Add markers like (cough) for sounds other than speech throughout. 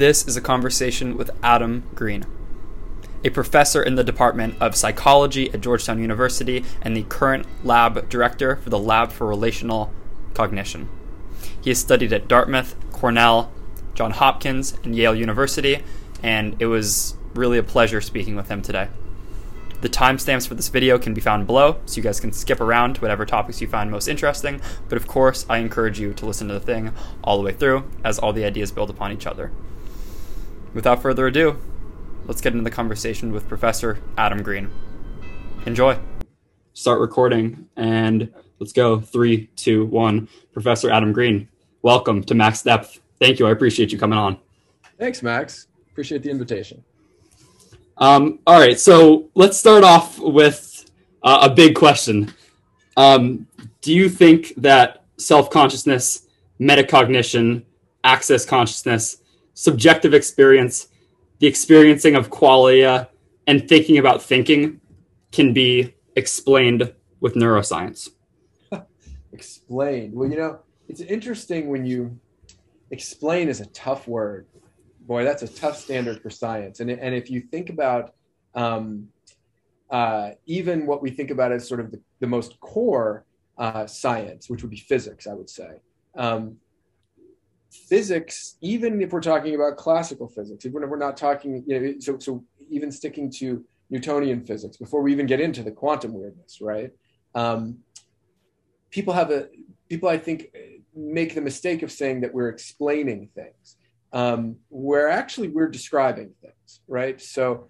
This is a conversation with Adam Green, a professor in the Department of Psychology at Georgetown University and the current lab director for the Lab for Relational Cognition. He has studied at Dartmouth, Cornell, Johns Hopkins, and Yale University, and it was really a pleasure speaking with him today. The timestamps for this video can be found below, so you guys can skip around to whatever topics you find most interesting. But of course, I encourage you to listen to the thing all the way through, as all the ideas build upon each other. Without further ado, let's get into the conversation with Professor Adam Green. Enjoy. Start recording, and let's go. Three, two, one. Professor Adam Green, welcome to Max Depth. Thank you. I appreciate you coming on. Thanks, Max. Appreciate the invitation. Um, all right, so let's start off with uh, a big question. Um, do you think that self consciousness, metacognition, access consciousness, subjective experience, the experiencing of qualia, and thinking about thinking can be explained with neuroscience? (laughs) explained. Well, you know, it's interesting when you explain is a tough word boy, that's a tough standard for science. And, and if you think about um, uh, even what we think about as sort of the, the most core uh, science, which would be physics, I would say. Um, physics, even if we're talking about classical physics, even if we're not talking, you know, so, so even sticking to Newtonian physics, before we even get into the quantum weirdness, right? Um, people have a, people I think make the mistake of saying that we're explaining things um, where actually we're describing things, right? So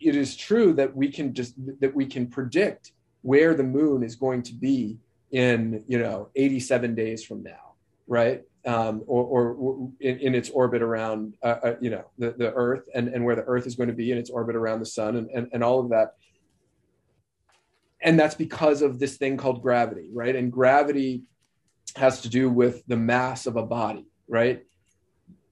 it is true that we can just that we can predict where the moon is going to be in you know 87 days from now, right? Um, or, or in, in, its orbit around uh, uh, you know the, the Earth and, and where the Earth is going to be in its orbit around the sun and, and, and all of that. And that's because of this thing called gravity, right? And gravity has to do with the mass of a body, right?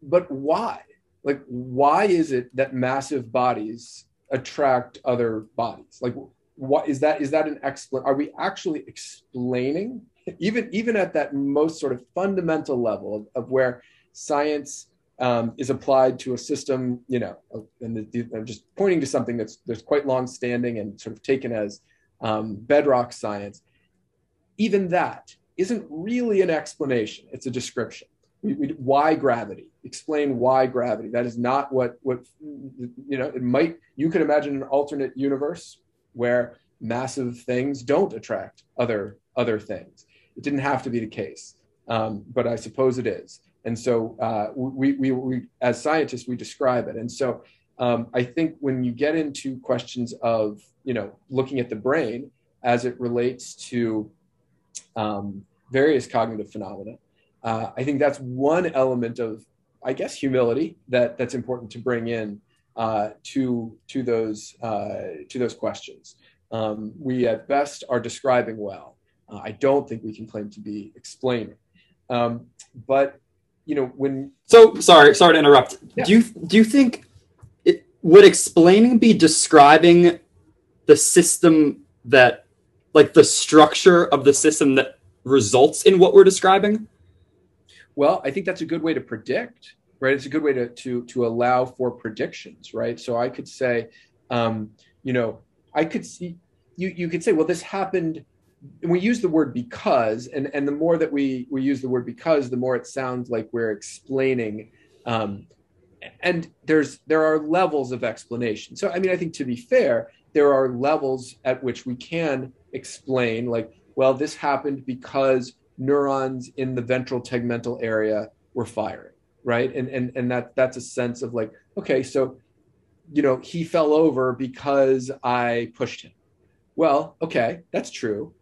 but why? Like, why is it that massive bodies attract other bodies? Like, what is that? Is that an explanation? Are we actually explaining, even even at that most sort of fundamental level of, of where science um, is applied to a system, you know, and the, the, I'm just pointing to something that's that's quite long-standing and sort of taken as um, bedrock science. Even that isn't really an explanation; it's a description. We, we, why gravity? Explain why gravity. That is not what what you know it might you could imagine an alternate universe where massive things don't attract other other things it didn't have to be the case um, but i suppose it is and so uh, we, we, we as scientists we describe it and so um, i think when you get into questions of you know looking at the brain as it relates to um, various cognitive phenomena uh, I think that's one element of, I guess, humility that that's important to bring in uh, to to those uh, to those questions. Um, we at best are describing well. Uh, I don't think we can claim to be explaining. Um, but you know, when so sorry, sorry to interrupt. Yeah. Do you do you think it would explaining be describing the system that, like, the structure of the system that results in what we're describing? Well, I think that's a good way to predict, right? It's a good way to to to allow for predictions, right? So I could say, um, you know, I could see you you could say, well, this happened. And we use the word because, and and the more that we we use the word because, the more it sounds like we're explaining. Um, and there's there are levels of explanation. So I mean, I think to be fair, there are levels at which we can explain, like, well, this happened because neurons in the ventral tegmental area were firing right and and and that that's a sense of like okay so you know he fell over because i pushed him well okay that's true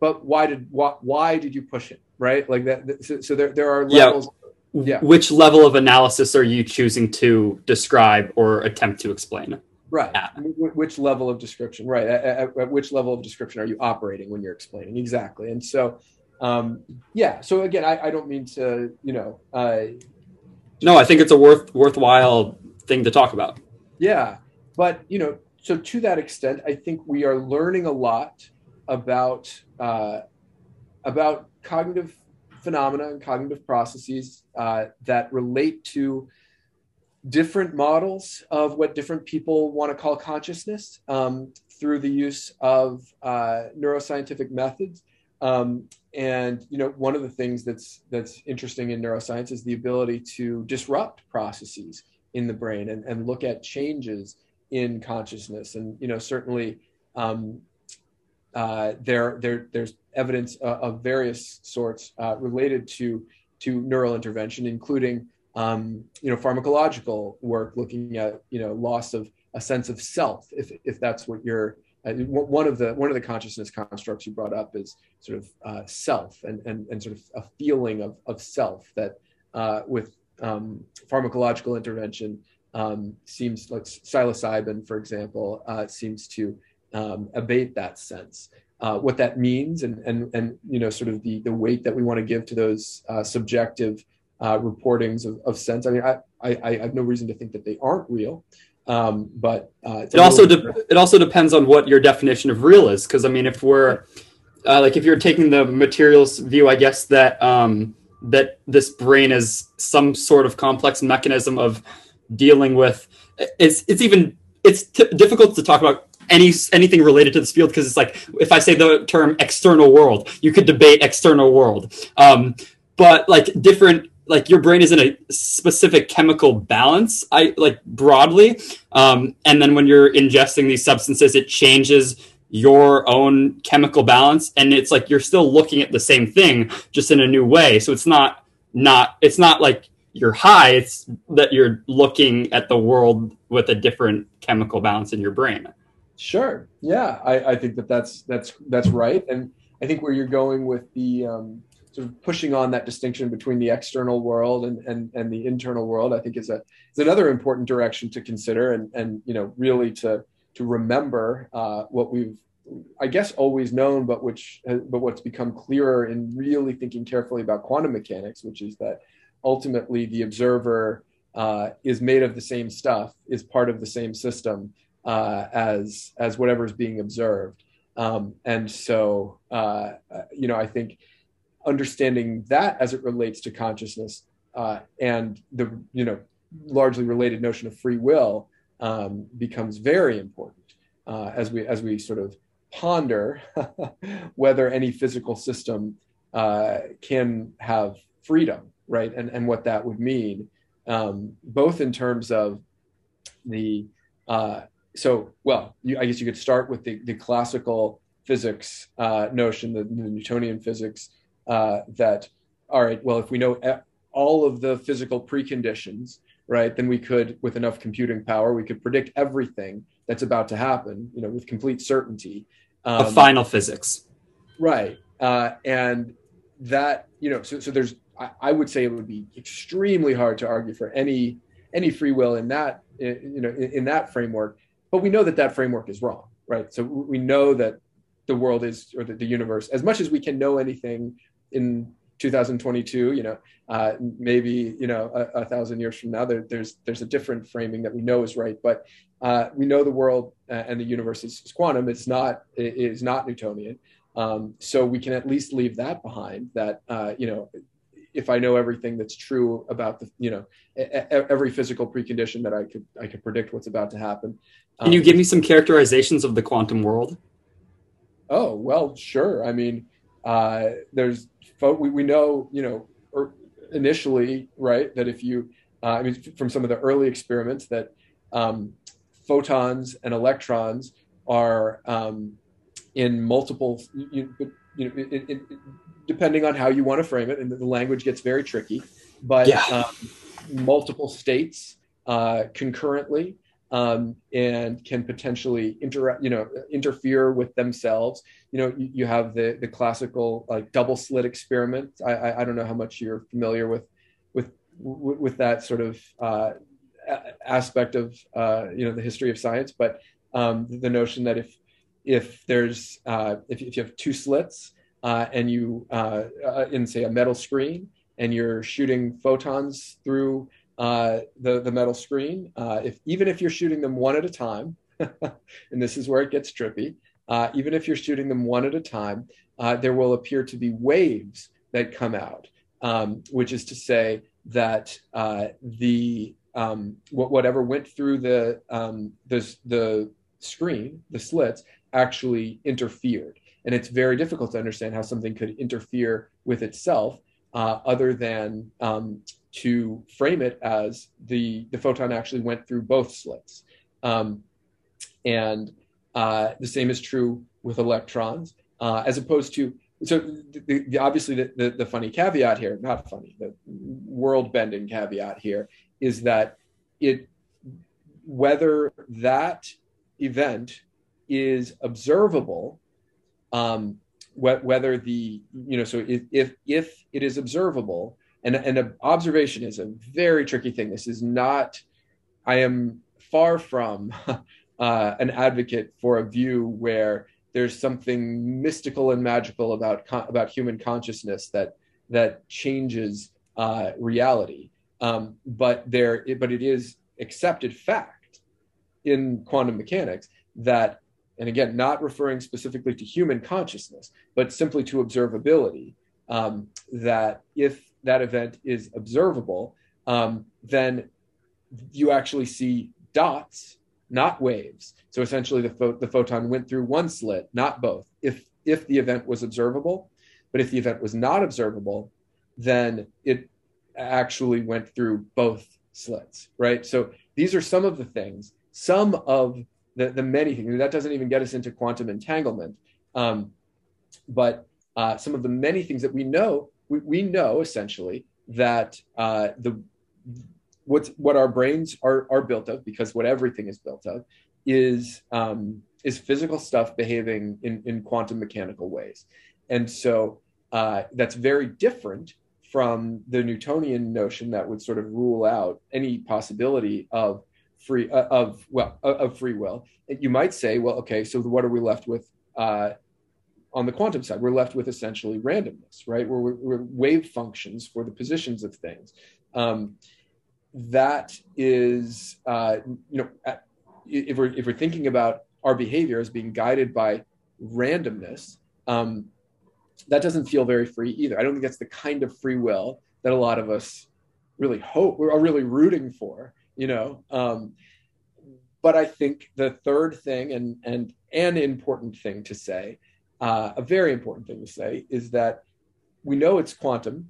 but why did why, why did you push it right like that so, so there, there are levels yeah. yeah which level of analysis are you choosing to describe or attempt to explain right at? which level of description right at, at, at which level of description are you operating when you're explaining exactly and so um, yeah. So again, I, I don't mean to, you know. Uh, no, I think it's a worth worthwhile thing to talk about. Yeah, but you know, so to that extent, I think we are learning a lot about uh, about cognitive phenomena and cognitive processes uh, that relate to different models of what different people want to call consciousness um, through the use of uh, neuroscientific methods. Um, and you know, one of the things that's that's interesting in neuroscience is the ability to disrupt processes in the brain and, and look at changes in consciousness. And you know, certainly um, uh, there, there there's evidence uh, of various sorts uh, related to to neural intervention, including um, you know pharmacological work looking at you know loss of a sense of self, if if that's what you're uh, one of the one of the consciousness constructs you brought up is sort of uh, self and, and and sort of a feeling of of self that uh, with um, pharmacological intervention um, seems like psilocybin, for example, seems to um, abate that sense. Uh, what that means and and and you know sort of the the weight that we want to give to those uh, subjective reportings of, of sense. I mean, I, I I have no reason to think that they aren't real. Um, but uh, it also de- it also depends on what your definition of real is. Because I mean, if we're uh, like if you're taking the materials view, I guess that um, that this brain is some sort of complex mechanism of dealing with. It's it's even it's t- difficult to talk about any anything related to this field because it's like if I say the term external world, you could debate external world. Um, but like different like your brain is in a specific chemical balance i like broadly. Um, and then when you're ingesting these substances it changes your own chemical balance and it's like you're still looking at the same thing just in a new way. So it's not not it's not like you're high it's that you're looking at the world with a different chemical balance in your brain sure. Yeah. I, I think that that's that's that's right. And i think where you're going with the um, sort of pushing on that distinction between the external world and, and, and the internal world, I think is a is another important direction to consider and, and you know really to to remember uh, what we've I guess always known, but which but what's become clearer in really thinking carefully about quantum mechanics, which is that ultimately the observer uh, is made of the same stuff, is part of the same system uh, as as whatever is being observed. Um, and so, uh, you know, I think understanding that as it relates to consciousness uh, and the you know largely related notion of free will um, becomes very important uh, as we as we sort of ponder (laughs) whether any physical system uh, can have freedom, right, and and what that would mean, um, both in terms of the uh, so well, you, I guess you could start with the the classical physics uh, notion, the, the Newtonian physics uh, that all right well if we know all of the physical preconditions right then we could with enough computing power we could predict everything that's about to happen you know with complete certainty. Um, a final physics. Right. Uh, and that you know so, so there's I, I, would say it would be extremely hard to argue for any any free will in that you know in, in that framework but we know that that framework is wrong right? So we know that the world is or the, the universe as much as we can know anything in 2022 you know uh, maybe you know a, a, thousand years from now there, there's there's a different framing that we know is right. But uh, we know the world uh, and the universe is, is, quantum. It's not it is not newtonian. Um, so we can at least leave that behind that uh, you know if i know everything that's true about the you know every physical precondition that i could i could predict what's about to happen. Um, can you give me some characterizations of the quantum world? Oh well sure. I mean uh, there's we, we know you know er, initially right that if you uh, I mean from some of the early experiments that um, photons and electrons are um, in multiple you, you know it, it, depending on how you want to frame it and the language gets very tricky but yeah. um, multiple states uh, concurrently um, and can potentially inter- you know interfere with themselves. You know, you, you, have the the classical like double slit experiment. I, I, I don't know how much you're familiar with with with that sort of uh, aspect of uh, you know the history of science, but um, the notion that if if there's uh, if, if you have two slits uh, and you uh, uh, in say a metal screen and you're shooting photons through uh, the the metal screen. Uh, if even if you're shooting them one at a time, (laughs) and this is where it gets trippy. Even if you're shooting them one at a time, there will appear to be waves that come out, um, which is to say that the um, whatever went through the um, the the screen, the slits, actually interfered. And it's very difficult to understand how something could interfere with itself, uh, other than um, to frame it as the the photon actually went through both slits. Um, and uh, the same is true with electrons, uh, as opposed to so the, the, obviously the, the, the, funny caveat here, not funny, the world bending caveat here is that it whether that event is observable, um, wh- whether the you know so if if, if it is observable, and and an observation is a very tricky thing. This is not. I am far from (laughs) uh, an advocate for a view where there's something mystical and magical about about human consciousness that that changes uh, reality. Um, but there, but it is accepted fact in quantum mechanics that, and again, not referring specifically to human consciousness, but simply to observability, um, that if that event is observable, um, then you actually see dots, not waves. So essentially, the, the photon went through one slit, not both. If if the event was observable, but if the event was not observable, then it actually went through both slits, right? So these are some of the things, some of the, the many things. That doesn't even get us into quantum entanglement. Um, but uh, some of the many things that we know, we, we know essentially that uh, the what's what our brains are are built of, because what everything is built of, is um, is physical stuff behaving in, in quantum mechanical ways, and so uh, that's very different from the Newtonian notion that would sort of rule out any possibility of free uh, of well uh, of free will. You might say, well, okay, so what are we left with uh, on the quantum side? We're left with essentially randomness, right? We're, we're wave functions for the positions of things. Um, that is, uh, you know, if we're if we're thinking about our behavior as being guided by randomness. Um, that doesn't feel very free either. I don't think that's the kind of free will that a lot of us really hope are really rooting for, you know. Um, but I think the third thing and and an important thing to say, uh, a very important thing to say, is that we know it's quantum,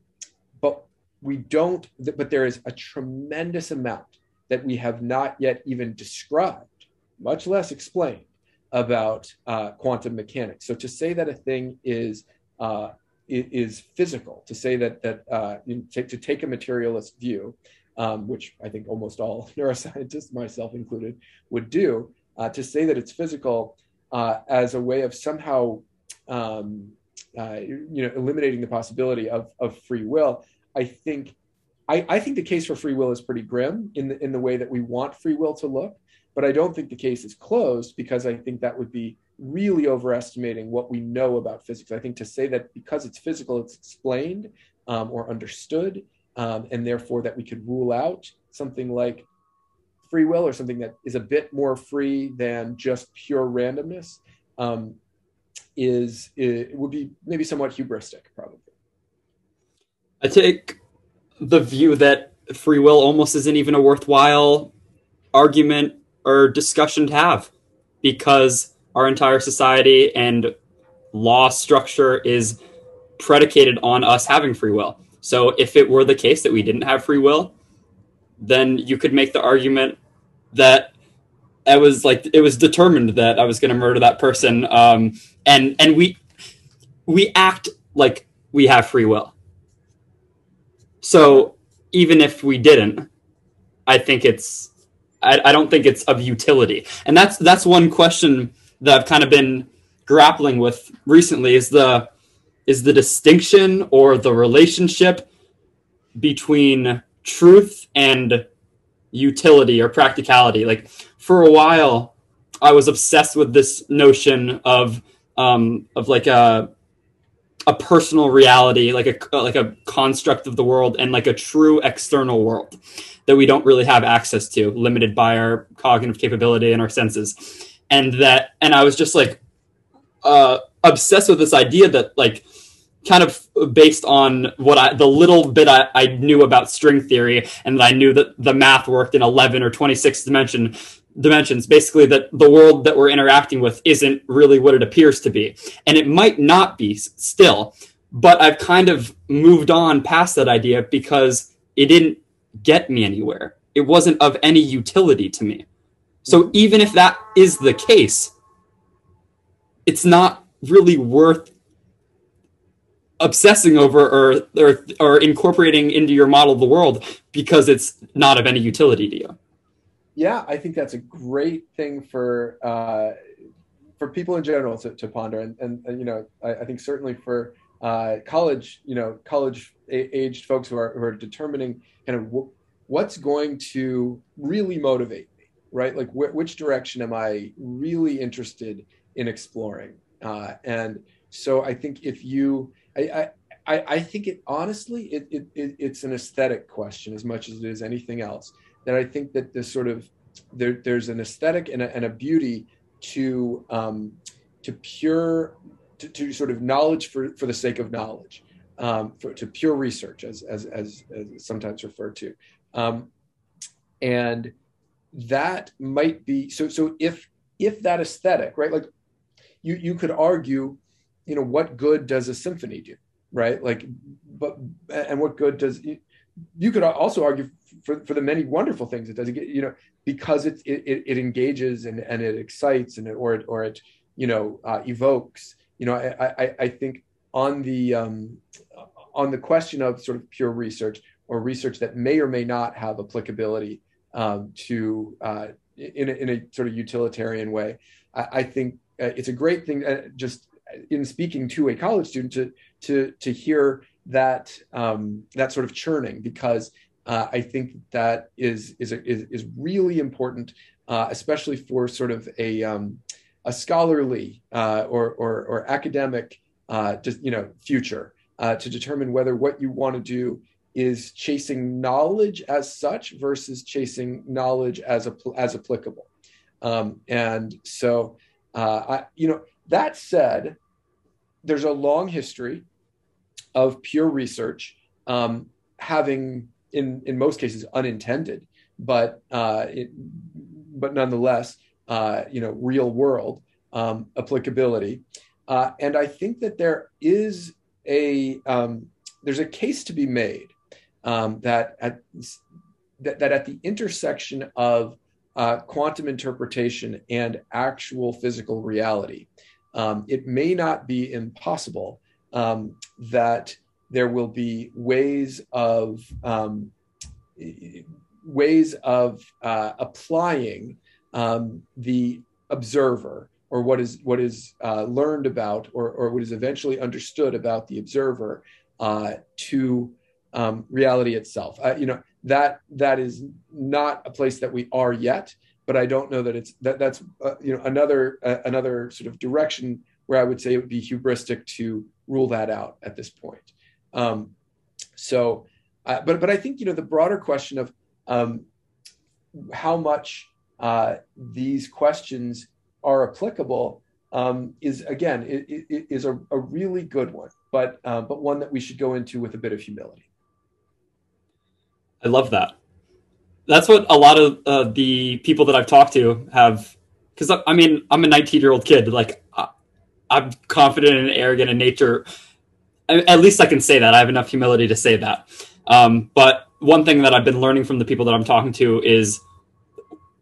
but we don't. But there is a tremendous amount that we have not yet even described, much less explained, about uh, quantum mechanics. So to say that a thing is uh, is physical. To say that that uh, to, to, take a materialist view, um, which I think almost all (laughs) neuroscientists, myself included, would do, uh, to say that it's physical uh, as a way of somehow, um, uh, you know, eliminating the possibility of of free will. I think. I, I think the case for free will is pretty grim in the in the way that we want free will to look, but I don't think the case is closed because I think that would be really overestimating what we know about physics. I think to say that because it's physical, it's explained um, or understood, um, and therefore that we could rule out something like free will or something that is a bit more free than just pure randomness um, is it would be maybe somewhat hubristic, probably. I take the view that free will almost isn't even a worthwhile argument or discussion to have because our entire society and law structure is predicated on us having free will. So if it were the case that we didn't have free will, then you could make the argument that I was like it was determined that I was going to murder that person, um, and and we we act like we have free will. So even if we didn't, I think it's I, I don't think it's of utility, and that's that's one question that I've kind of been grappling with recently is the is the distinction or the relationship between truth and utility or practicality. Like for a while, I was obsessed with this notion of um, of like a a personal reality, like a like a construct of the world, and like a true external world that we don't really have access to, limited by our cognitive capability and our senses and that and i was just like uh obsessed with this idea that like kind of based on what I, the little bit I, I knew about string theory, and I knew that the math worked in 11 or 26 dimension dimensions. Basically, that the world that we're interacting with isn't really what it appears to be, and it might not be still. But I've kind of moved on past that idea because it didn't get me anywhere. It wasn't of any utility to me. So even if that is the case, it's not really worth obsessing over or, or or incorporating into your model of the world because it's not of any utility to you. Yeah, I think that's a great thing for uh, for people in general to, to ponder, and, and, and you know, I, I, think certainly for uh, college, you know, college aged folks who are who are determining kind of w- what's going to really motivate me, right? Like, wh- which direction am I really interested in exploring? Uh, and so, I think if you I, I, I think it honestly, it, it, it, it's an aesthetic question as much as it is anything else. That I think that this sort of there, there's an aesthetic and a, and a beauty to um, to pure to, to, sort of knowledge for, for the sake of knowledge, um, for, to pure research, as as as, as sometimes referred to, um, and that might be so. So if if that aesthetic, right, like you you could argue you know what good does a symphony do right? Like but and what good does you could also argue for, for the many wonderful things it does. You know because it it, it engages and, and it excites and it, or it or it you know uh, evokes. You know I, I i think on the um on the question of sort of pure research or research that may or may not have applicability um, to uh, in, a, in a sort of utilitarian way i, I think uh, it's a great thing uh, just in speaking to a college student to to to hear that um, that sort of churning because uh, I think that is is is, is really important, uh, especially for sort of a um, a scholarly uh, or, or, or academic uh, just you know future uh, to determine whether what you want to do is chasing knowledge as such versus chasing knowledge as a, as applicable, um, and so uh, I, you know that said, there's a long history of pure research um, having, in in most cases, unintended, but uh, it, but nonetheless, uh, you know, real world um, applicability. Uh, and I think that there is a um, there's a case to be made um, that at that, that at the intersection of uh, quantum interpretation and actual physical reality, um, it may not be impossible um, that there will be ways of um, ways of uh, applying um, the observer or what is what is uh, learned about or, or what is eventually understood about the observer uh, to um, reality itself. Uh, you know that that is not a place that we are yet, but I don't know that it's that that's uh, you know another uh, another sort of direction where I would say it would be hubristic to rule that out at this point. Um, so, uh, but but I think you know the broader question of um, how much uh, these questions are applicable um, is again it, it is a, a, really good one, but uh, but one that we should go into with a bit of humility. I love that. That's what a lot of uh, the people that I've talked to have. Because I mean, I'm a 19 year old kid. Like, I'm confident and arrogant in nature. At least I can say that. I have enough humility to say that. Um, but one thing that I've been learning from the people that I'm talking to is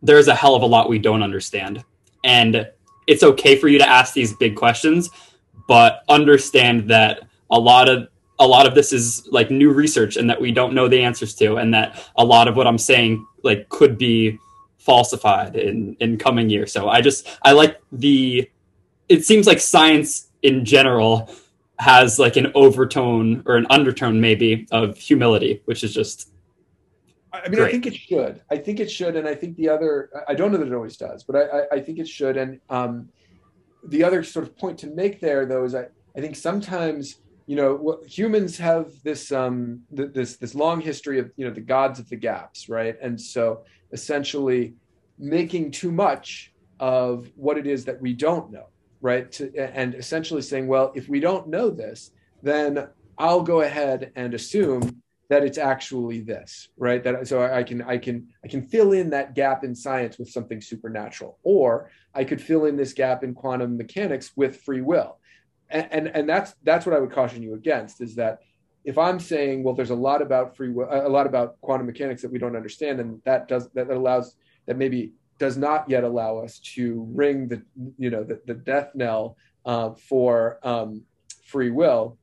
there's a hell of a lot we don't understand. And it's okay for you to ask these big questions, but understand that a lot of a lot of this is like new research and that we don't know the answers to and that a lot of what i'm saying like could be falsified in in coming years so i just i like the it seems like science in general has like an overtone or an undertone maybe of humility which is just I mean, Great. I think it should. I think it should, and I think the other. I don't know that it always does, but I, I, I think it should. And um, the other sort of point to make there, though, is I, I think sometimes you know humans have this um this this long history of you know the gods of the gaps right? And so essentially making too much of what it is that we don't know right? To, and essentially saying well if we don't know this then I'll go ahead and assume that it's actually this, right? That so I can I can I can fill in that gap in science with something supernatural, or I could fill in this gap in quantum mechanics with free will, and and, that's that's what I would caution you against is that if I'm saying well, there's a lot about free will, a lot about quantum mechanics that we don't understand, and that does that allows that maybe does not yet allow us to ring the you know the, the death knell uh, for um, free will.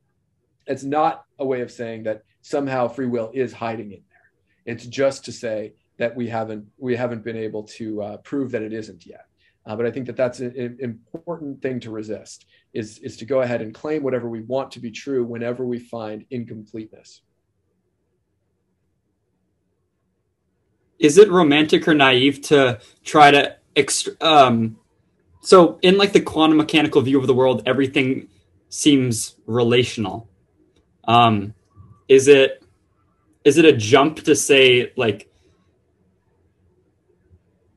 It's not a way of saying that somehow free will is hiding in there. It's just to say that we haven't we haven't been able to uh, prove that it isn't yet. Uh, but I think that that's an important thing to resist is is to go ahead and claim whatever we want to be true whenever we find incompleteness. Is it romantic or naive to try to ext- um, so in like the quantum mechanical view of the world, everything seems relational. Um, is it is it a jump to say like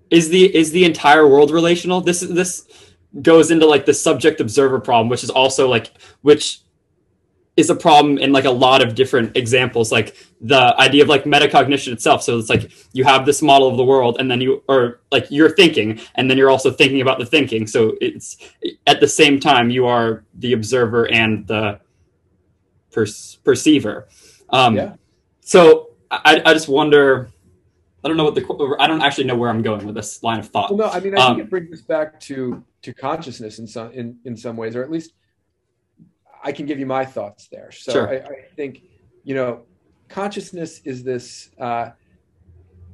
is the is the entire world relational this is this goes into like the subject observer problem which is also like which is a problem in like a lot of different examples like the idea of like metacognition itself so it's like you have this model of the world and then you are like you're thinking and then you're also thinking about the thinking so it's at the same time you are the observer and the per- perceiver um, yeah. So I, I just wonder. I don't know what the. I don't actually know where I'm going with this line of thought. Well, no, I mean, I think um, it brings us back to to consciousness in some in in some ways, or at least I can give you my thoughts there. So sure. I, I think you know, consciousness is this. Uh,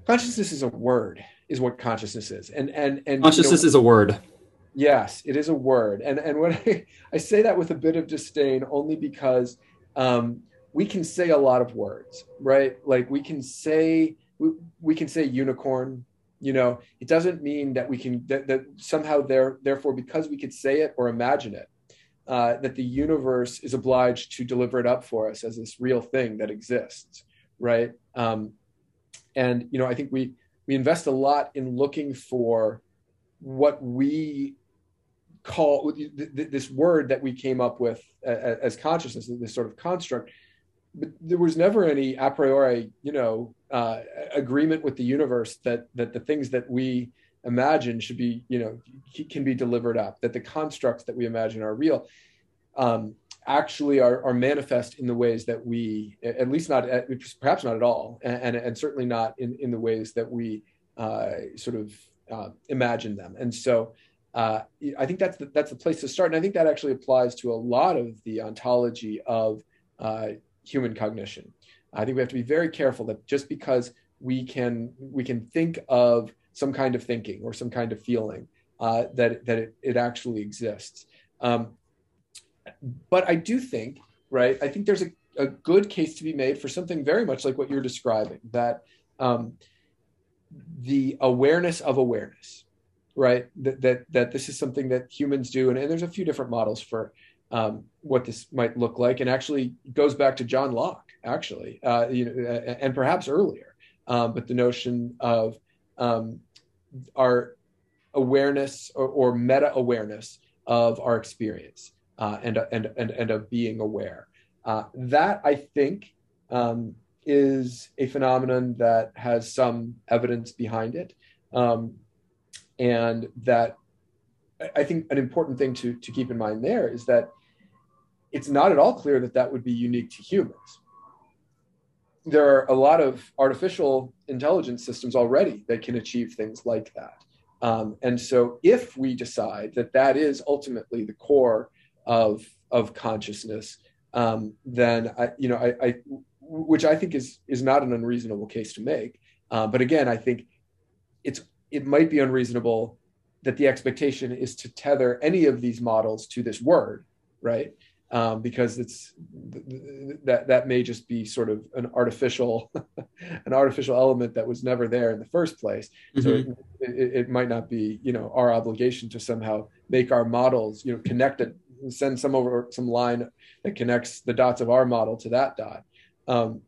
consciousness is a word, is what consciousness is, and and and consciousness you know, is a word. Yes, it is a word, and and when (laughs) I, I say that with a bit of disdain, only because um, we can say a lot of words, right? Like we can say we, we can say unicorn. You know, it doesn't mean that we can that, that somehow there therefore because we could say it or imagine it, uh, that the universe is obliged to deliver it up for us as this real thing that exists, right? Um, and you know, I think we we invest a lot in looking for what we call this word that we came up with as consciousness, this sort of construct but there was never any a priori, you know, uh, agreement with the universe that that the things that we imagine should be, you know, can be delivered up. That the constructs that we imagine are real, um, actually are, are manifest in the ways that we, at least not, at, perhaps not at all, and and, and certainly not in in the ways that we uh, sort of uh, imagine them. And so. Uh, I think that's the, that's the place to start, and I think that actually applies to a lot of the ontology of uh, human cognition. I think we have to be very careful that just because we can we can think of some kind of thinking or some kind of feeling uh, that that it, it actually exists. Um, but I do think, right? I think there's a, a good case to be made for something very much like what you're describing. That um, the awareness of awareness, right? That that that this is something that humans do, and, and there's a few different models for um, what this might look like, and actually goes back to John Locke, actually, uh, you know, and perhaps earlier. Um, but the notion of um, our awareness or, or meta awareness of our experience uh, and, and and and of being aware. Uh, that I think um, is a phenomenon that has some evidence behind it, um, and that I think an important thing to to keep in mind there is that it's not at all clear that that would be unique to humans. There are a lot of artificial intelligence systems already that can achieve things like that. Um, and so, if we decide that that is ultimately the core of of consciousness, um, then I, you know, I, I, which I think is is not an unreasonable case to make. Uh, but again, I think it's it might be unreasonable that the expectation is to tether any of these models to this word, right? Um, because it's that that may just be sort of an artificial (laughs) an artificial element that was never there in the first place mm-hmm. so it, it, it, might not be you know our obligation to somehow make our models you know connect it send some over some line that connects the dots of our model to that dot um,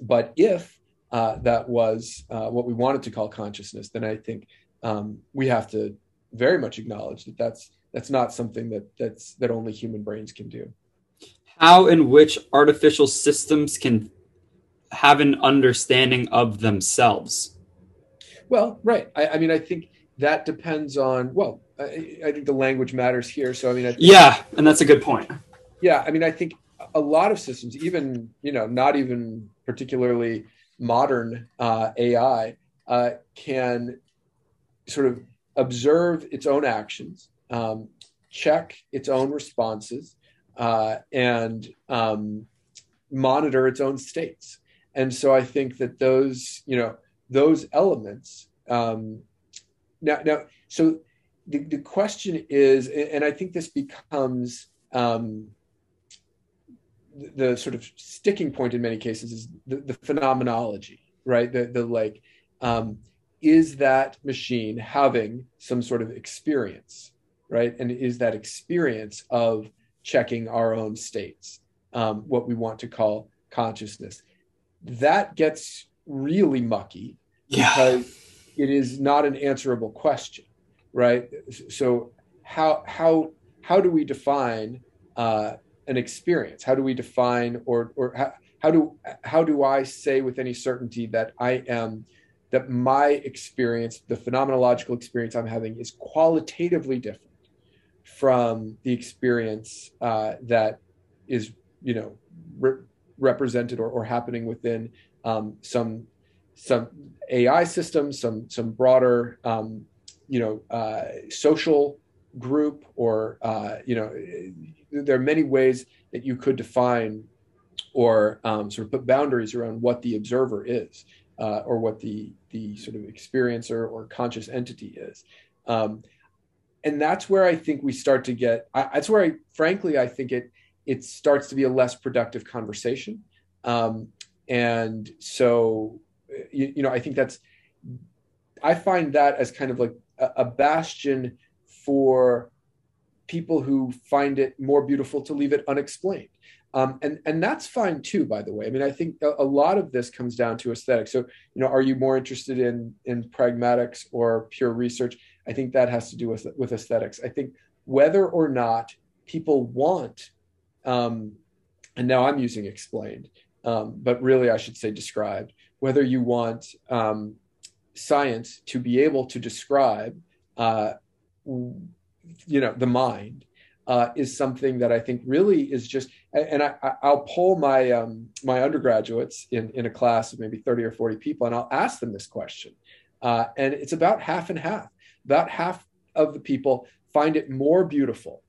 but if uh, that was uh, what we wanted to call consciousness then i think um, we have to very much acknowledge that that's that's not something that that's that only human brains can do how and which artificial systems can have an understanding of themselves. Well, right. I, I mean, I think that depends on. Well, I, I, think the language matters here. So I mean, I think, yeah, and that's a good point. Yeah, I mean, I think a lot of systems, even you know, not even particularly modern uh, AI, uh, can sort of observe its own actions, um, check its own responses, uh, and um, monitor its own states. And so I think that those, you know, those elements. Um, now, now, so the, the question is, and I think this becomes um, the, the, sort of sticking point in many cases is the, the phenomenology, right? The, the like, um, is that machine having some sort of experience, right? And is that experience of checking our own states, um, what we want to call consciousness? That gets really mucky yeah. because it is not an answerable question, right? So how how how do we define uh, an experience? How do we define or or how, how do how do I say with any certainty that I am that my experience, the phenomenological experience I'm having, is qualitatively different from the experience uh, that is, you know, re- represented or, or, happening within um, some some AI systems, some some broader, um, you know, uh, social group, or uh, you know, there are many ways that you could define or um, sort of put boundaries around what the observer is uh, or what the the sort of experiencer or conscious entity is. Um, and that's where I think we start to get. I, that's where I, frankly, I think it it starts to be a less productive conversation. Um, and so, you, you, know, I think that's. I find that as kind of like a, a bastion for people who find it more beautiful to leave it unexplained. Um, and and that's fine too, by the way. I mean, I think a, a, lot of this comes down to aesthetics. So, you know, are you more interested in in pragmatics or pure research? I think that has to do with with aesthetics. I think whether or not people want, um, and now I'm using explained, um, but really I should say described. Whether you want um, science to be able to describe, uh, you know, the mind uh, is something that I think really is just, and I, I'll poll my um, my undergraduates in in a class of maybe thirty or forty people, and I'll ask them this question, uh, and it's about half and half. About half of the people find it more beautiful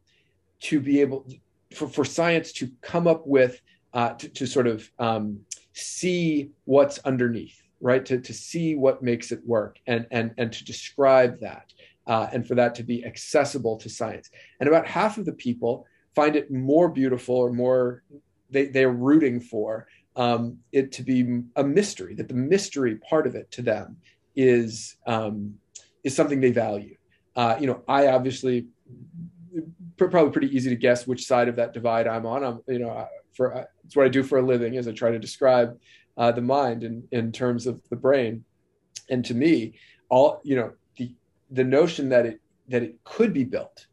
to be able for, for science to come up with uh, to, to, sort of um, see what's underneath, right? To to see what makes it work, and and and to describe that uh, and for that to be accessible to science. And about half of the people find it more beautiful or more they, they're rooting for um, it to be a mystery, that the mystery part of it to them is um, is something they value. Uh, you know, I obviously probably pretty easy to guess which side of that divide I'm on. I'm, you know, for it's what I do for a living is I try to describe uh, the mind in in terms of the brain. And to me, all you know, the notion that it that it could be built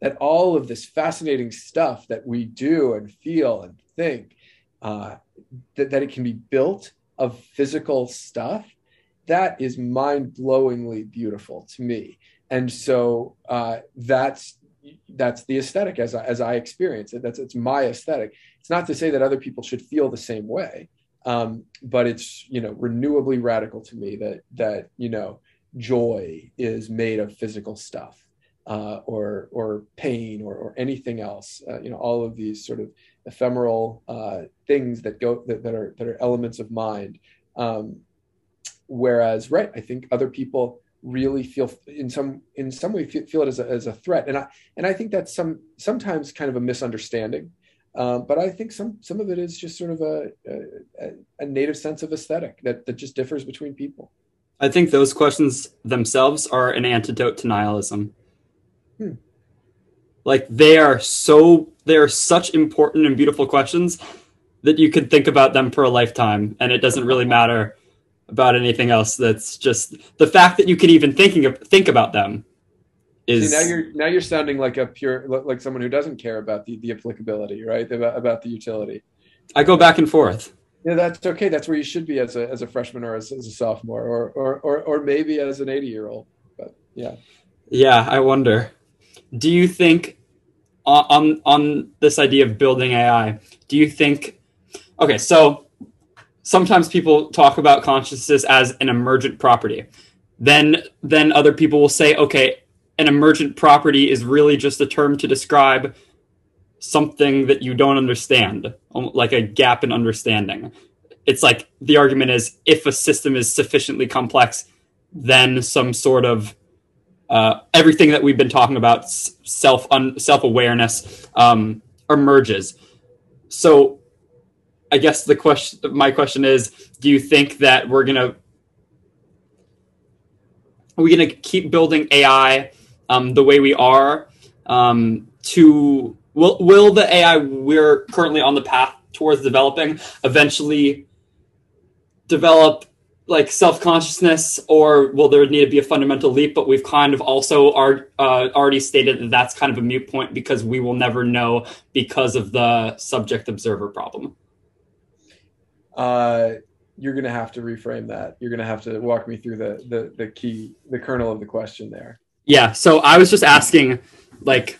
that all of this fascinating stuff that we do and feel and think uh, that, that it can be built of physical stuff that is mind-blowingly beautiful to me and so uh, that's that's the aesthetic as I, as I experience it that's it's my aesthetic it's not to say that other people should feel the same way um, but it's you know renewably radical to me that that you know joy is made of physical stuff uh, or or pain or, or anything else. Uh, you know, all of these sort of ephemeral uh, things that go that, that, are that are elements of mind. Um, whereas, right, I think other people really feel in some in some way feel it as a, as a threat, and I and I think that's some sometimes kind of a misunderstanding. Um, but I think some some of it is just sort of a, a, a native sense of aesthetic that that just differs between people. I think those questions themselves are an antidote to nihilism. Hmm. Like they are so they are such important and beautiful questions that you could think about them for a lifetime and it doesn't really matter about anything else that's just the fact that you can even thinking of, think about them is See, now you're now you're sounding like a pure like someone who doesn't care about the, the applicability, right? About about the utility. I go back and forth. Yeah, that's okay. That's where you should be as a as a freshman or as, as a sophomore or, or or or maybe as an 80 year old. But yeah. Yeah, I wonder. Do you think on on this idea of building AI, do you think okay, so sometimes people talk about consciousness as an emergent property. Then then other people will say, okay, an emergent property is really just a term to describe something that you don't understand, um, like a gap in understanding. It's like the argument is if a system is sufficiently complex, then some sort of uh, everything that we've been talking about self un, self awareness um, emerges. So, I guess the question, my question is, do you think that we're gonna are we gonna keep building AI um, the way we are um, to will will the AI we're currently on the path towards developing eventually develop like self consciousness, or will there need to be a fundamental leap? But we've kind of also are, uh, already stated that that's kind of a mute point because we will never know because of the subject observer problem. Uh, you're going to have to reframe that. You're going to have to walk me through the, the the key, the kernel of the question there. Yeah. So I was just asking, like,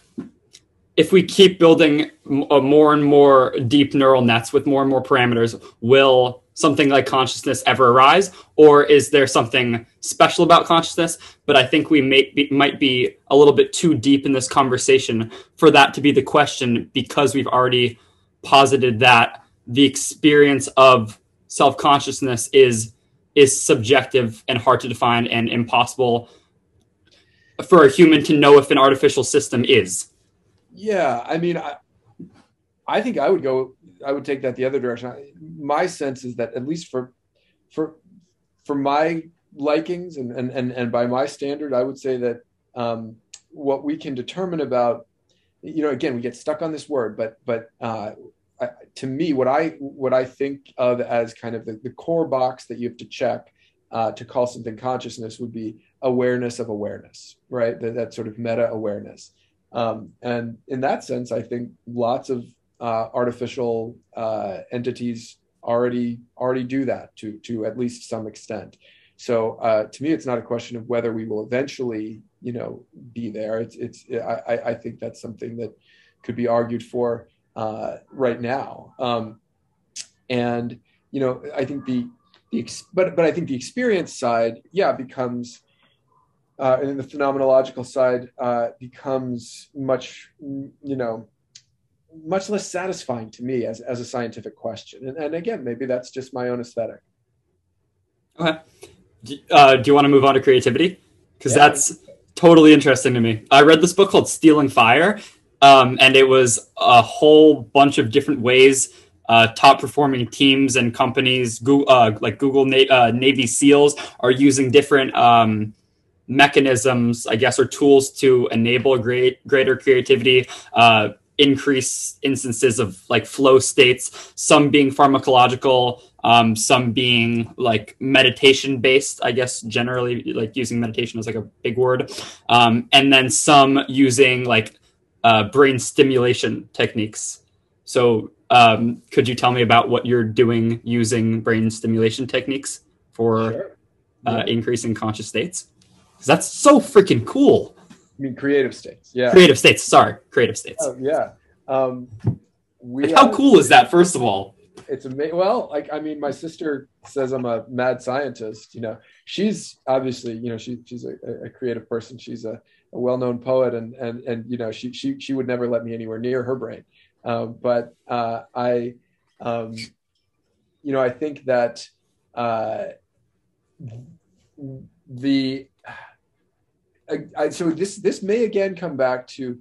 if we keep building a more and more deep neural nets with more and more parameters, will something like consciousness ever arise or is there something special about consciousness but i think we may be, might be a little bit too deep in this conversation for that to be the question because we've already posited that the experience of self-consciousness is is subjective and hard to define and impossible for a human to know if an artificial system is yeah i mean i, I think i would go I would take that the other direction. My sense is that at least for for for my likings and and and, and by my standard, I would say that um, what we can determine about you know again we get stuck on this word, but but uh, I, to me what I what I think of as kind of the, the core box that you have to check uh, to call something consciousness would be awareness of awareness, right? That, that sort of meta awareness. Um, and in that sense, I think lots of uh, artificial uh, entities already already do that to to at least some extent. So uh, to me, it's not a question of whether we will eventually, you know, be there. It's it's I, I think that's something that could be argued for uh, right now. Um, and you know, I think the the but but I think the experience side, yeah, becomes uh, and the phenomenological side uh, becomes much, you know, much less satisfying to me as, as a scientific question. And, and again, maybe that's just my own aesthetic. Okay. Uh, do you want to move on to creativity? Because yeah. that's totally interesting to me. I read this book called Stealing Fire, um, and it was a whole bunch of different ways uh, top performing teams and companies, Google, uh, like Google Na- uh, Navy SEALs, are using different um, mechanisms, I guess, or tools to enable great greater creativity. Uh, increase instances of like flow states, some being pharmacological, um, some being like meditation based, I guess, generally like using meditation as like a big word. Um, and then some using like uh, brain stimulation techniques. So, um, could you tell me about what you're doing using brain stimulation techniques for sure. uh, increasing conscious states? Because that's so freaking cool. I mean, creative states. Yeah. Creative states. Sorry, creative states. Oh, yeah. Um, we like how cool is that? First of all, it's amazing. Well, like I mean, my sister says I'm a mad scientist. You know, she's obviously you know she she's a, a creative person. She's a, a well-known poet, and and and you know she she she would never let me anywhere near her brain. Um, but uh, I, um, you know, I think that uh, the I, so this this may again come back to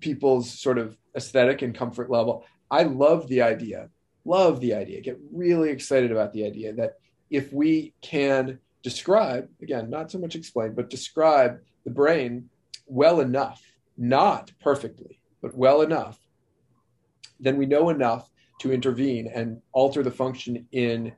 people's sort of aesthetic and comfort level. I love the idea, love the idea, get really excited about the idea that if we can describe, again, not so much explain, but describe the brain well enough, not perfectly, but well enough, then we know enough to intervene and alter the function in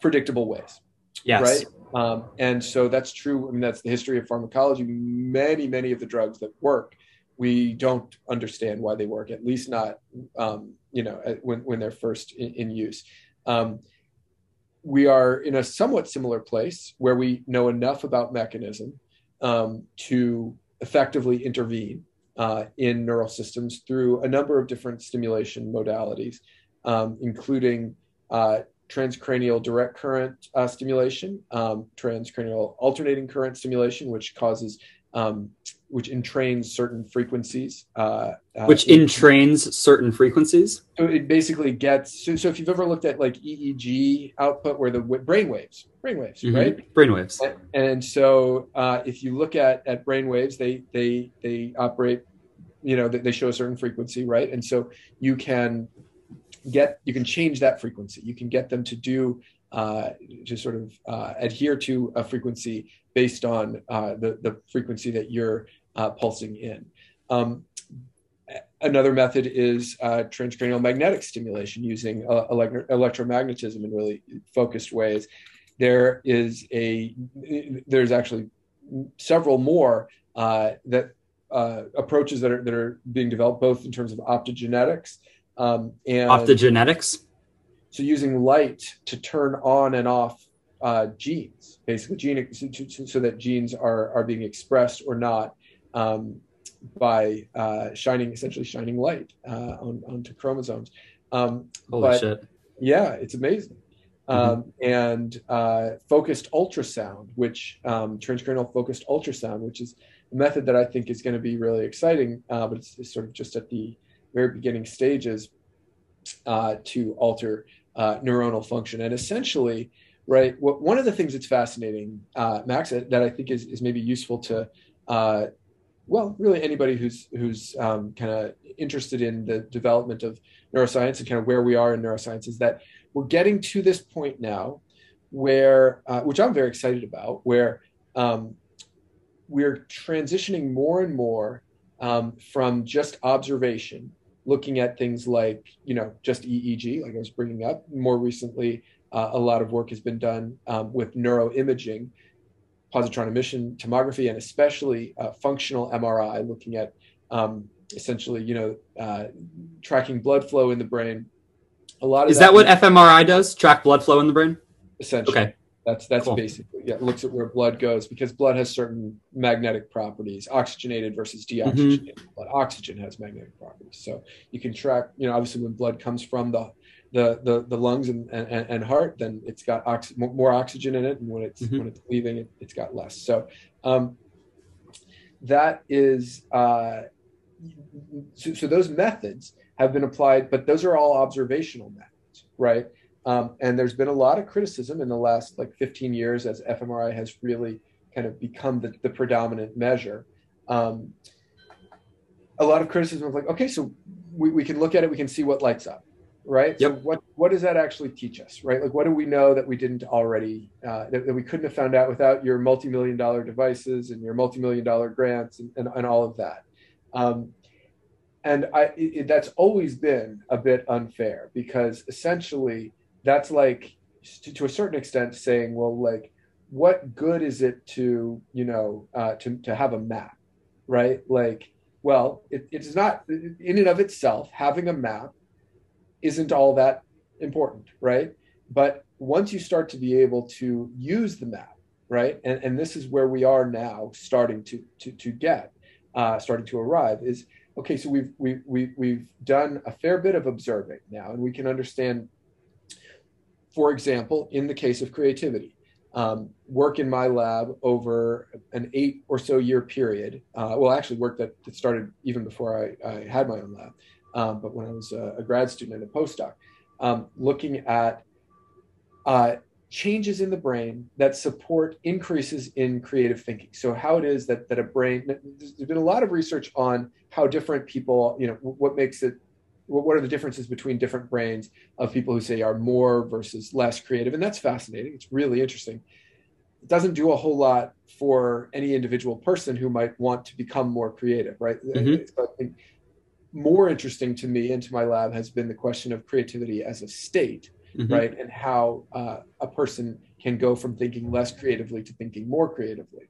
predictable ways. Yes. Right. Um, and so that's true. I mean, that's the history of pharmacology. Many, many of the drugs that work, we don't understand why they work. At least not, um, you know, when when they're first in, in use. Um, we are in a somewhat similar place where we know enough about mechanism um, to effectively intervene uh, in neural systems through a number of different stimulation modalities, um, including uh, transcranial direct current uh, stimulation, um, transcranial alternating current stimulation, which causes um, which entrains certain frequencies. Uh, uh, which entrains certain frequencies. So it basically gets. So, so, if you've ever looked at like EEG output, where the brain waves, brain waves, mm-hmm. right? Brain waves. And, and so uh, if you look at at brain waves, they they they operate. You know, they show a certain frequency, right? And so you can get you can change that frequency. You can get them to do uh, to sort of uh, adhere to a frequency based on uh, the, the frequency that you're uh, pulsing in. Um, another method is uh, transcranial magnetic stimulation using uh, elect- electromagnetism in really focused ways. There is a there's actually several more that approaches that are that are being developed both in terms of optogenetics um, and optogenetics so using light to turn on and off uh, genes, basically gene, so, so, that genes are are being expressed or not um, by uh, shining, essentially shining light uh, on, onto chromosomes. Um, Holy but, shit! Yeah, it's amazing. Mm-hmm. Um, and uh, focused ultrasound, which um, transcranial focused ultrasound, which is a method that I think is going to be really exciting, uh, but it's, it's, sort of just at the very beginning stages uh, to alter uh, neuronal function. And essentially, right, what, one of the things that's fascinating, uh, Max, that, I think is, is maybe useful to, uh, well, really anybody who's who's um, kind of interested in the development of neuroscience and kind of where we are in neuroscience is that we're getting to this point now where, uh, which I'm very excited about, where um, we're transitioning more and more um, from just observation looking at things like, you know, just EEG, like I was bringing up. More recently, uh, a lot of work has been done um, with neuroimaging, positron emission tomography, and especially uh, functional MRI, looking at um, essentially, you know, uh, tracking blood flow in the brain. A lot of is that, that what fMRI does? Track blood flow in the brain? Essentially. Okay. That's that's cool. basically yeah. It looks at where blood goes because blood has certain magnetic properties, oxygenated versus deoxygenated mm-hmm. blood. Oxygen has magnetic properties, so you can track. You know, obviously when blood comes from the the the, the lungs and, and, and heart, then it's got ox- more oxygen in it, and when it's mm-hmm. when it's leaving, it, has got less. So um, that is uh, so, so those methods have been applied, but those are all observational methods, right? Um, and there's been a lot of criticism in the last like 15 years as fMRI has really kind of become the, the predominant measure. Um, a lot of criticism of like, okay, so we, we can look at it, we can see what lights up, right? Yep. So what what does that actually teach us, right? Like, what do we know that we didn't already uh, that, that, we couldn't have found out without your multi-million dollar devices and your multi-million dollar grants and, and, and all of that. Um, and I, it, that's always been a bit unfair because essentially that's like to, to, a certain extent saying well like what good is it to you know uh, to, to have a map right like well it, it is not in and of itself having a map isn't all that important right but once you start to be able to use the map right and, and this is where we are now starting to to, to get uh, starting to arrive is okay so we've, we've we've done a fair bit of observing now and we can understand for example, in the case of creativity, um, work in my lab over an eight or so year period. Uh, well, actually, work that, that started even before I, I had my own lab, um, but when I was a, a, grad student and a postdoc, um, looking at uh, changes in the brain that support increases in creative thinking. So, how it is that that a brain. There's been a lot of research on how different people, you know, what makes it what are the differences between different brains of people who say are more versus less creative and that's fascinating it's really interesting it doesn't do a whole lot for any individual person who might want to become more creative right mm-hmm. More interesting to me and to my lab has been the question of creativity as a state mm-hmm. right and how uh, a person can go from thinking less creatively to thinking more creatively.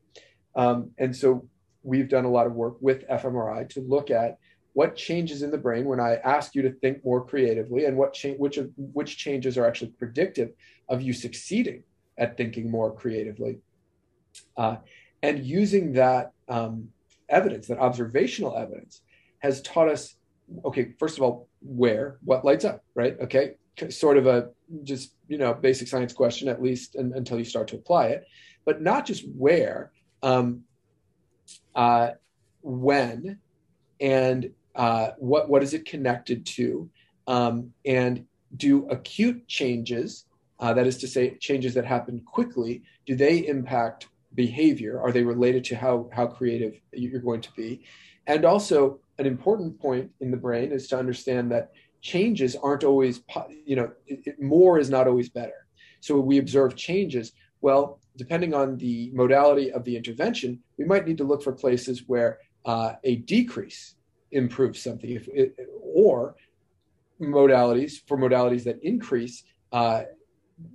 Um, and so we've done a lot of work with fMRI to look at what changes in the brain when I ask you to think more creatively, and what cha- which of, which changes are actually predictive of you succeeding at thinking more creatively, uh, and using that um, evidence, that observational evidence, has taught us. Okay, first of all, where what lights up, right? Okay, sort of a just you know basic science question at least and, until you start to apply it, but not just where, um, uh, when, and uh, what what is it connected to, um, and do acute changes, uh, that is to say, changes that happen quickly, do they impact behavior? Are they related to how how creative you're going to be? And also, an important point in the brain is to understand that changes aren't always, you know, it, more is not always better. So we observe changes. Well, depending on the modality of the intervention, we might need to look for places where uh, a decrease improves something if it, or modalities for modalities that increase uh,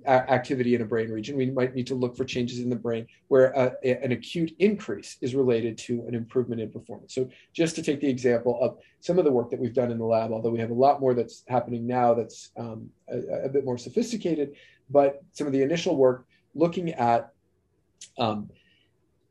activity in a brain region we might need to look for changes in the brain where a, an acute increase is related to an improvement in performance. So just to take the example of some of the work that we've done in the lab although we have a lot more that's happening now that's um, a, a, bit more sophisticated but some of the initial work looking at um,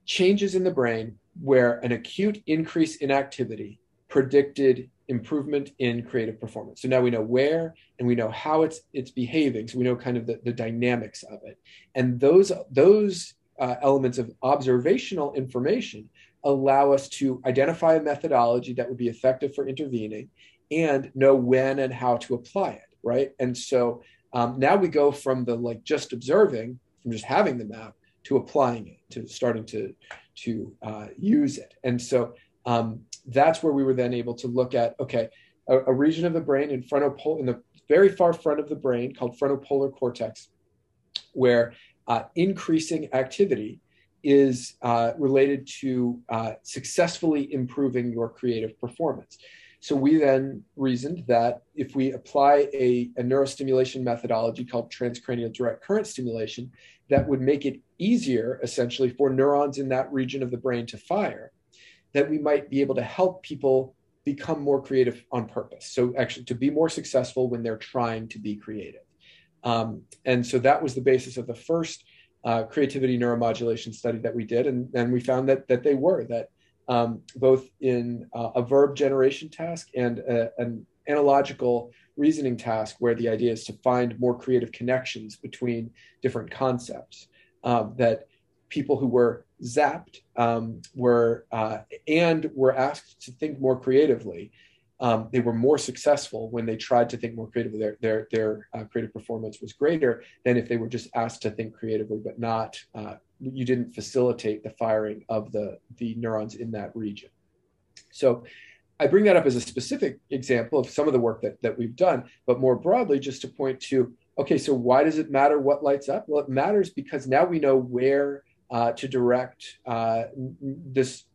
changes in the brain where an acute increase in activity predicted improvement in creative performance. So now we know where and we know how it's it's behaving. So we know kind of the, the dynamics of it. And those those uh, elements of observational information allow us to identify a methodology that would be effective for intervening and know when and how to apply it right and so um, now we go from the like just observing from just having the map to applying it to starting to to uh, use it and so um, that's where we were then able to look at okay, a, a region of the brain in frontal in the very far front of the brain called frontopolar cortex, where uh, increasing activity is uh, related to uh, successfully improving your creative performance. So we then reasoned that if we apply a, a, neurostimulation methodology called transcranial direct current stimulation, that would make it easier essentially for neurons in that region of the brain to fire that we might be able to help people become more creative on purpose. So, actually, to be more successful when they're trying to be creative. Um, and so that was the basis of the first uh, creativity neuromodulation study that we did. And, and we found that, that they were, that um, both in uh, a verb generation task and a, an analogical reasoning task, where the idea is to find more creative connections between different concepts, um, that people who were zapped um, were uh, and were asked to think more creatively. Um, they were more successful when they tried to think more creatively. Their their their uh, creative performance was greater than if they were just asked to think creatively, but not uh, you didn't facilitate the firing of the the neurons in that region. So. I bring that up as a specific example of some of the work that, that we've done, but more broadly, just to point to okay, so why does it matter what lights up? Well, it matters because now we know where uh, to direct uh, this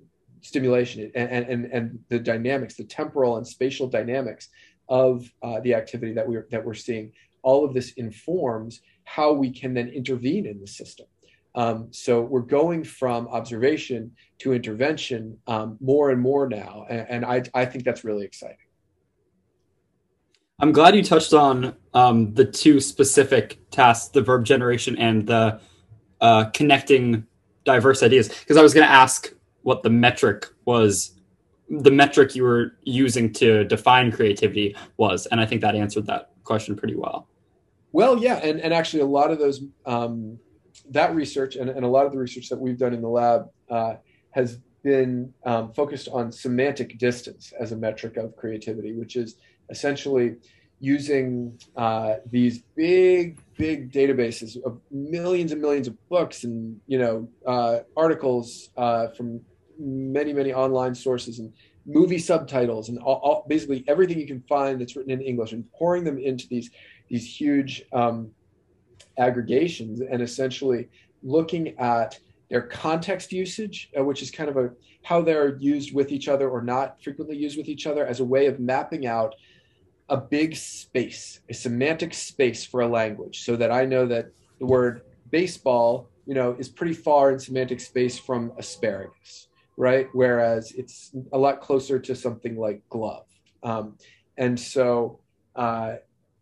stimulation and, and, and the dynamics, the temporal and spatial dynamics of uh, the activity that we're, that we're seeing. All of this informs how we can then intervene in the system. Um, so we're going from observation to intervention um, more and more now, and, and I, I, think that's really exciting. I'm glad you touched on um, the two specific tasks: the verb generation and the uh, connecting diverse ideas. Because I was going to ask what the metric was, the metric you were using to define creativity was, and I think that answered that question pretty well. Well, yeah, and and actually a lot of those um, that research and, and a lot of the research that we've done in the lab uh, has been um, focused on semantic distance as a metric of creativity, which is essentially using uh, these big, big databases of millions and millions of books and you know uh, articles uh, from many, many online sources and movie subtitles and all, all, basically everything you can find that's written in English and pouring them into these these huge um, aggregations and essentially looking at their context usage, uh, which is kind of a how they're used with each other or not frequently used with each other as a way of mapping out a big space, a semantic space for a language, so that I know that the word baseball, you know, is pretty far in semantic space from asparagus, right? Whereas it's a lot closer to something like glove. Um, and so uh,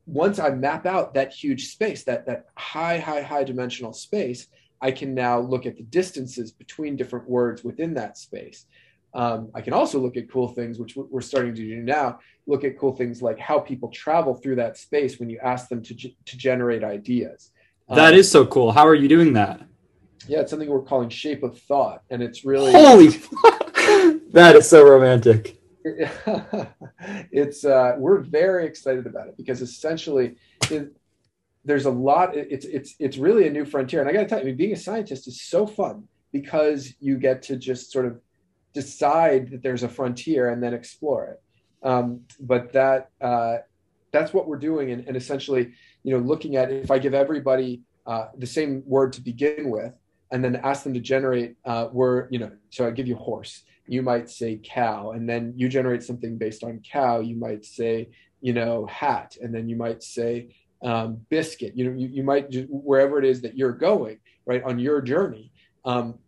once I map out that huge space, that that high, high, high dimensional space, I can now look at the distances between different words within that space. Um, I can also look at cool things, which we're starting to do now. Look at cool things like how people travel through that space when you ask them to to generate ideas. That um, is so cool. How are you doing that? Yeah, it's something we're calling shape of thought, and it's really holy. (laughs) that is so romantic. (laughs) it's uh, we're very excited about it because essentially it, there's a lot it's it's it's really a new frontier and i got to tell you I mean, being a scientist is so fun because you get to just sort of decide that there's a frontier and then explore it. Um, but that uh, that's what we're doing and, and, essentially you know looking at if i give everybody uh, the same word to begin with and then ask them to generate uh, word you know so i give you horse you might say cow and then you generate something based on cow you might say you know hat and then you might say um, biscuit you know you, you might just, wherever it is that you're going right on your journey um,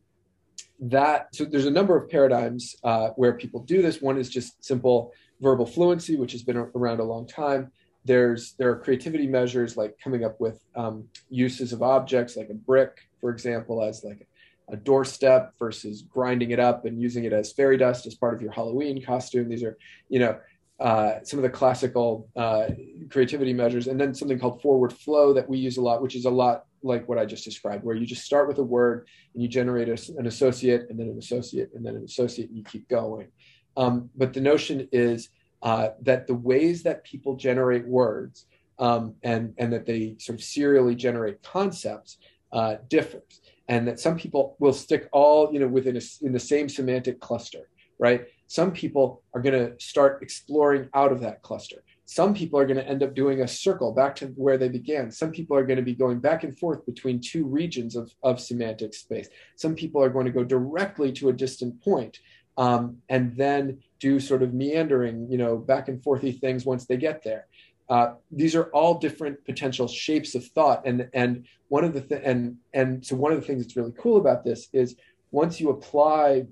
that so there's a number of paradigms uh, where people do this. One is just simple verbal fluency which has been around a long time. There's there are creativity measures like coming up with um, uses of objects like a brick for example as like a doorstep versus grinding it up and using it as fairy dust as part of your Halloween costume. These are, you know, uh, some of the classical uh, creativity measures, and then something called forward flow that we use a lot, which is a lot like what I just described, where you just start with a word and you generate a, an associate, and then an associate, and then an associate, and you keep going. Um, but the notion is uh, that the ways that people generate words um, and and that they sort of serially generate concepts uh, differs. And that some people will stick all you know within a, in the same semantic cluster right? Some people are going to start exploring out of that cluster some people are going to end up doing a circle back to where they began. Some people are going to be going back and forth between two regions of, of semantic space. Some people are going to go directly to a distant point um, and then do sort of meandering you know back and forthy things once they get there. Uh, these are all different potential shapes of thought and and one of the th- and and so one of the things that's really cool about this is once you apply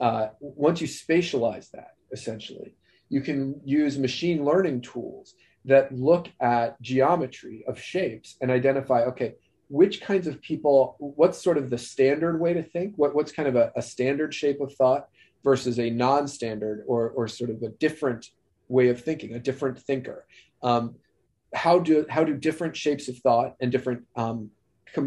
uh, once you spatialize that essentially you can use machine learning tools that look at geometry of shapes and identify okay which kinds of people what's sort of the standard way to think what, what's kind of a, a standard shape of thought versus a non-standard or, or sort of a different way of thinking, a different thinker. Um, how do how do different shapes of thought and different um,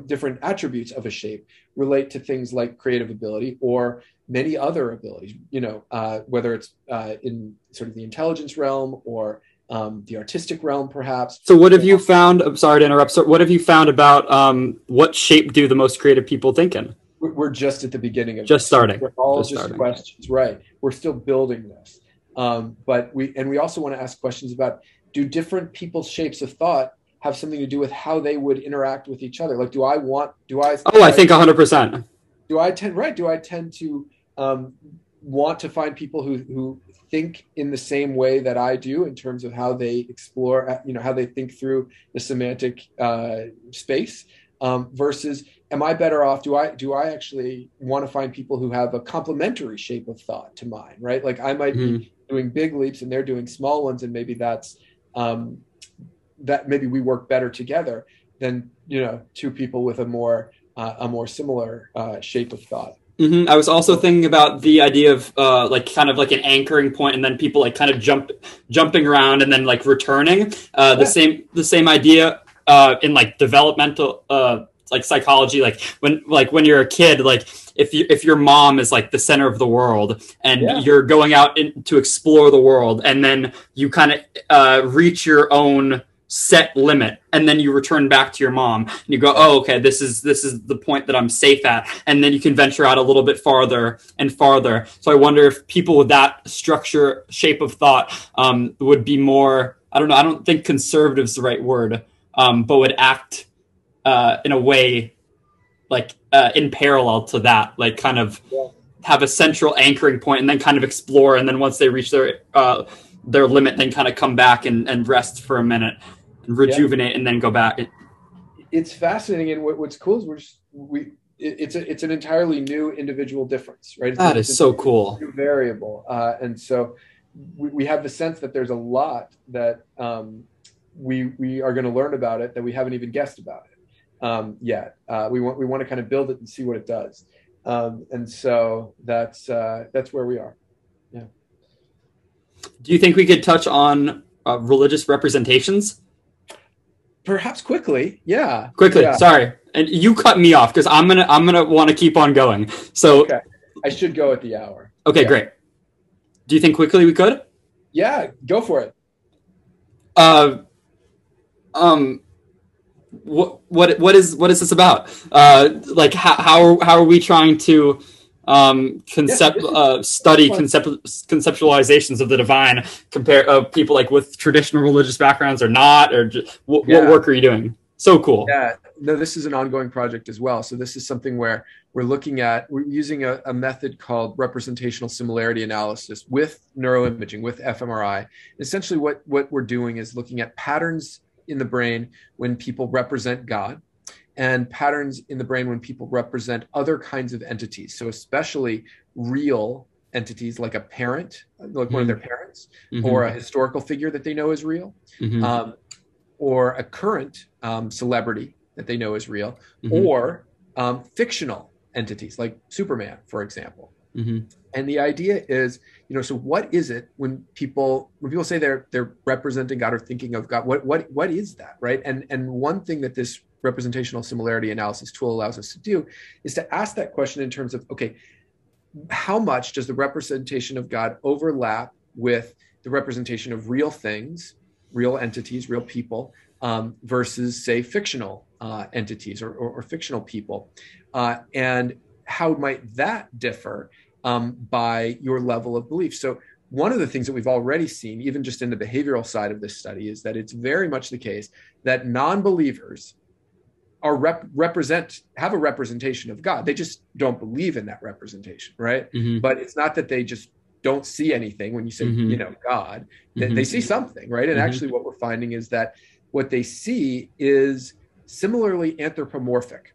different attributes of a shape relate to things like creative ability or many other abilities? You know, uh, whether it's uh, in sort of the intelligence realm or um, the artistic realm, perhaps. So, what have you found? I'm sorry to interrupt. So, what have you found about um, what shape do the most creative people think in? We're just at the beginning of just this. starting. We're all just, just starting. questions, right? We're still building this. Um, but we and we also want to ask questions about do different people's shapes of thought have something to do with how they would interact with each other? Like, do I want? Do I? Oh, I, think hundred percent. Do I tend right? Do I tend to um, want to find people who who think in the same way that I do in terms of how they explore, uh, you know, how they think through the semantic uh, space um, versus am I better off? Do I do I actually want to find people who have a complementary shape of thought to mine? Right, like I might mm-hmm. be doing big leaps and they're doing small ones and maybe that's um, that maybe we work better together than you know two people with a more uh, a more similar uh, shape of thought mm-hmm. i was also thinking about the idea of uh, like kind of like an anchoring point and then people like kind of jump jumping around and then like returning uh, the yeah. same the same idea uh, in like developmental uh, like psychology like when like when you're a kid like if you if your mom is like the center of the world and yeah. you're going out in, to explore the world and then you kind of uh, reach your own set limit and then you return back to your mom and you go oh okay this is this is the point that i'm safe at and then you can venture out a little bit farther and farther so i wonder if people with that structure shape of thought um, would be more i don't know i don't think conservative is the right word um, but would act uh, in a way like uh, in parallel to that, like kind of have a central anchoring point and then kind of explore. And then once they reach their uh, their limit, then kind of come back and, and rest for a minute and rejuvenate yeah. and then go back. it's fascinating, and what, what's cool is we're just, we it's a, it's an entirely new individual difference, right? It's That is so cool. new variable, uh, and so we, we have the sense that there's a lot that um, we we are going to learn about it that we haven't even guessed about it um, yet. Uh, we want we want to kind of build it and see what it does, um, and so that's uh, that's where we are. Do you think we could touch on uh, religious representations Perhaps quickly, yeah. quickly? Yeah. Sorry, and you cut me off because I'm gonna I'm gonna want to keep on going. So Okay. I should go at the hour. okay, Yeah. great. Do you think quickly we could? Yeah, go for it. Uh, um, what what what is what is this about? Uh, like how how how are we trying to um concept uh study concept conceptualizations of the divine compare uh, people like with traditional religious backgrounds or not or just, what, Yeah. what work are you doing? So cool. Yeah, no, this is an ongoing project as well. So this is something where we're looking at we're using a, a method called representational similarity analysis with neuroimaging with fMRI. Essentially, what what we're doing is looking at patterns in the brain when people represent God, and patterns in the brain when people represent other kinds of entities. So especially real entities like a parent, like one of their parents, Mhm, or a historical figure that they know is real. mhm, um, or a current um, celebrity that they know is real, mhm, or um, fictional entities like Superman, for example. mhm, And the idea is, you know, so what is it when people when people say they're they're representing God or thinking of God? What what what is that, right? And and one thing that this representational similarity analysis tool allows us to do is to ask that question in terms of okay, how much does the representation of God overlap with the representation of real things, real entities, real people, um, versus say fictional uh, entities or, or, or fictional people, uh, and how might that differ um, by your level of belief? So one of the things that we've already seen, even just in the behavioral side of this study, is that it's very much the case that non-believers are rep- represent have a representation of God. They just don't believe in that representation, right? mhm, But it's not that they just don't see anything when you say, Mhm. you know, God. They, they see something, right? And Mhm. actually, what we're finding is that what they see is similarly anthropomorphic.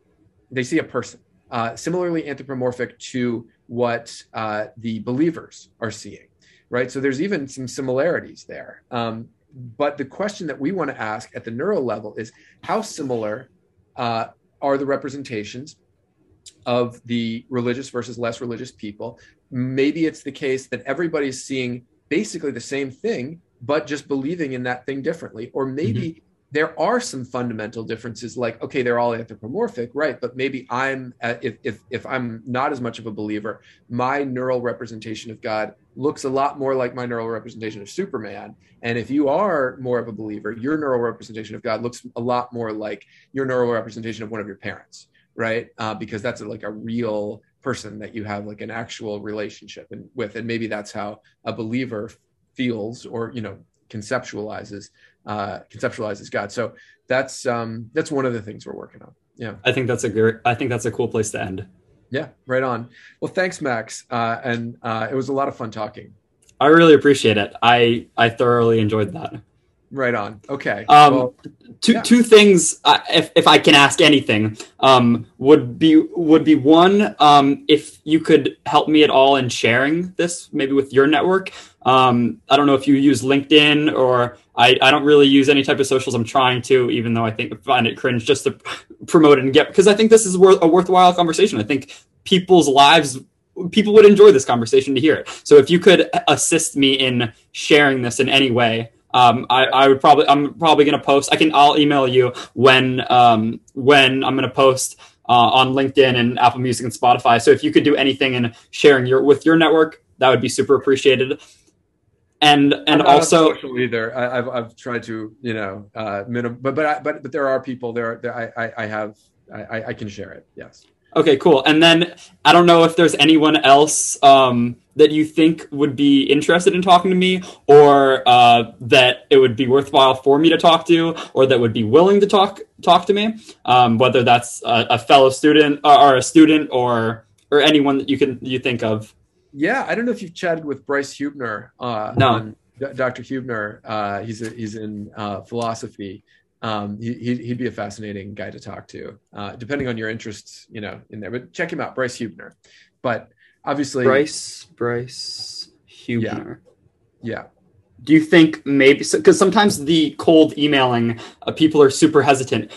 They see a person, uh, similarly anthropomorphic to what uh, the believers are seeing, right? So there's even some similarities there. Um, but the question that we want to ask at the neural level is how similar uh, are the representations of the religious versus less religious people? Maybe it's the case that everybody's seeing basically the same thing, but just believing in that thing differently. Or maybe there are some fundamental differences, like okay, they're all anthropomorphic, right? But maybe I'm uh, if if if I'm not as much of a believer, my neural representation of God looks a lot more like my neural representation of Superman. And if you are more of a believer, your neural representation of God looks a lot more like your neural representation of one of your parents, right? Uh, because that's like a real person that you have like an actual relationship and with, and maybe that's how a believer feels or you know conceptualizes uh, conceptualizes God. So that's um, that's one of the things we're working on. Yeah, I think that's a great. I think that's a cool place to end. yeah, right on. Well, thanks, Max, uh, and uh, it was a lot of fun talking. I really appreciate it. I I thoroughly enjoyed that. Right on. Okay. Um, well, two Yeah. two things uh, if, if i can ask anything um, would be would be one um, if you could help me at all in sharing this maybe with your network um, i don't know if you use linkedin or I, I don't really use any type of socials i'm trying to even though i think I find it cringe just to promote it and get because i think this is worth, a worthwhile conversation i think people's lives people would enjoy this conversation to hear it so if you could assist me in sharing this in any way um, I, I would probably I'm probably gonna post. I can I'll email you when um, when I'm gonna post uh, on LinkedIn and Apple Music and Spotify. So if you could do anything in sharing your with your network, that would be super appreciated. And and also social either. I, I've I've tried to you know uh, minim, but but I, but but there are people there. there I, I I have I I can share it. Yes. Okay, cool. And then I don't know if there's anyone else um, that you think would be interested in talking to me, or uh, that it would be worthwhile for me to talk to, or that would be willing to talk talk to me. Um, whether that's a, a fellow student uh, or a student, or or anyone that you can you think of. Yeah, I don't know if you've chatted with Bryce Huebner. Uh, No. D- Dr. Huebner. Uh, he's a, he's in uh, philosophy. um, he, he'd, he'd be a fascinating guy to talk to, uh, depending on your interests, you know, in there. But check him out, Bryce Huebner. But obviously, Bryce Bryce Huebner. yeah, Do you think maybe because sometimes the cold emailing uh, people are super hesitant?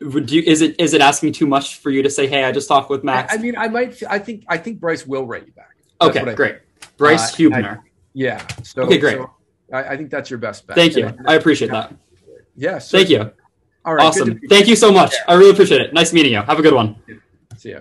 Would you is it is it asking too much for you to say, "Hey, I just talked with Max"? I mean, I might, I think, I think Bryce will write you back. That's okay, I- great. Bryce Uh, Huebner. Yeah. So, Okay, great. so I, I think that's your best bet. Thank you. And- I appreciate that. Yeah. Thank you. All right. awesome. Thank you so much. I really appreciate it. Nice meeting you. Have a good one. See ya.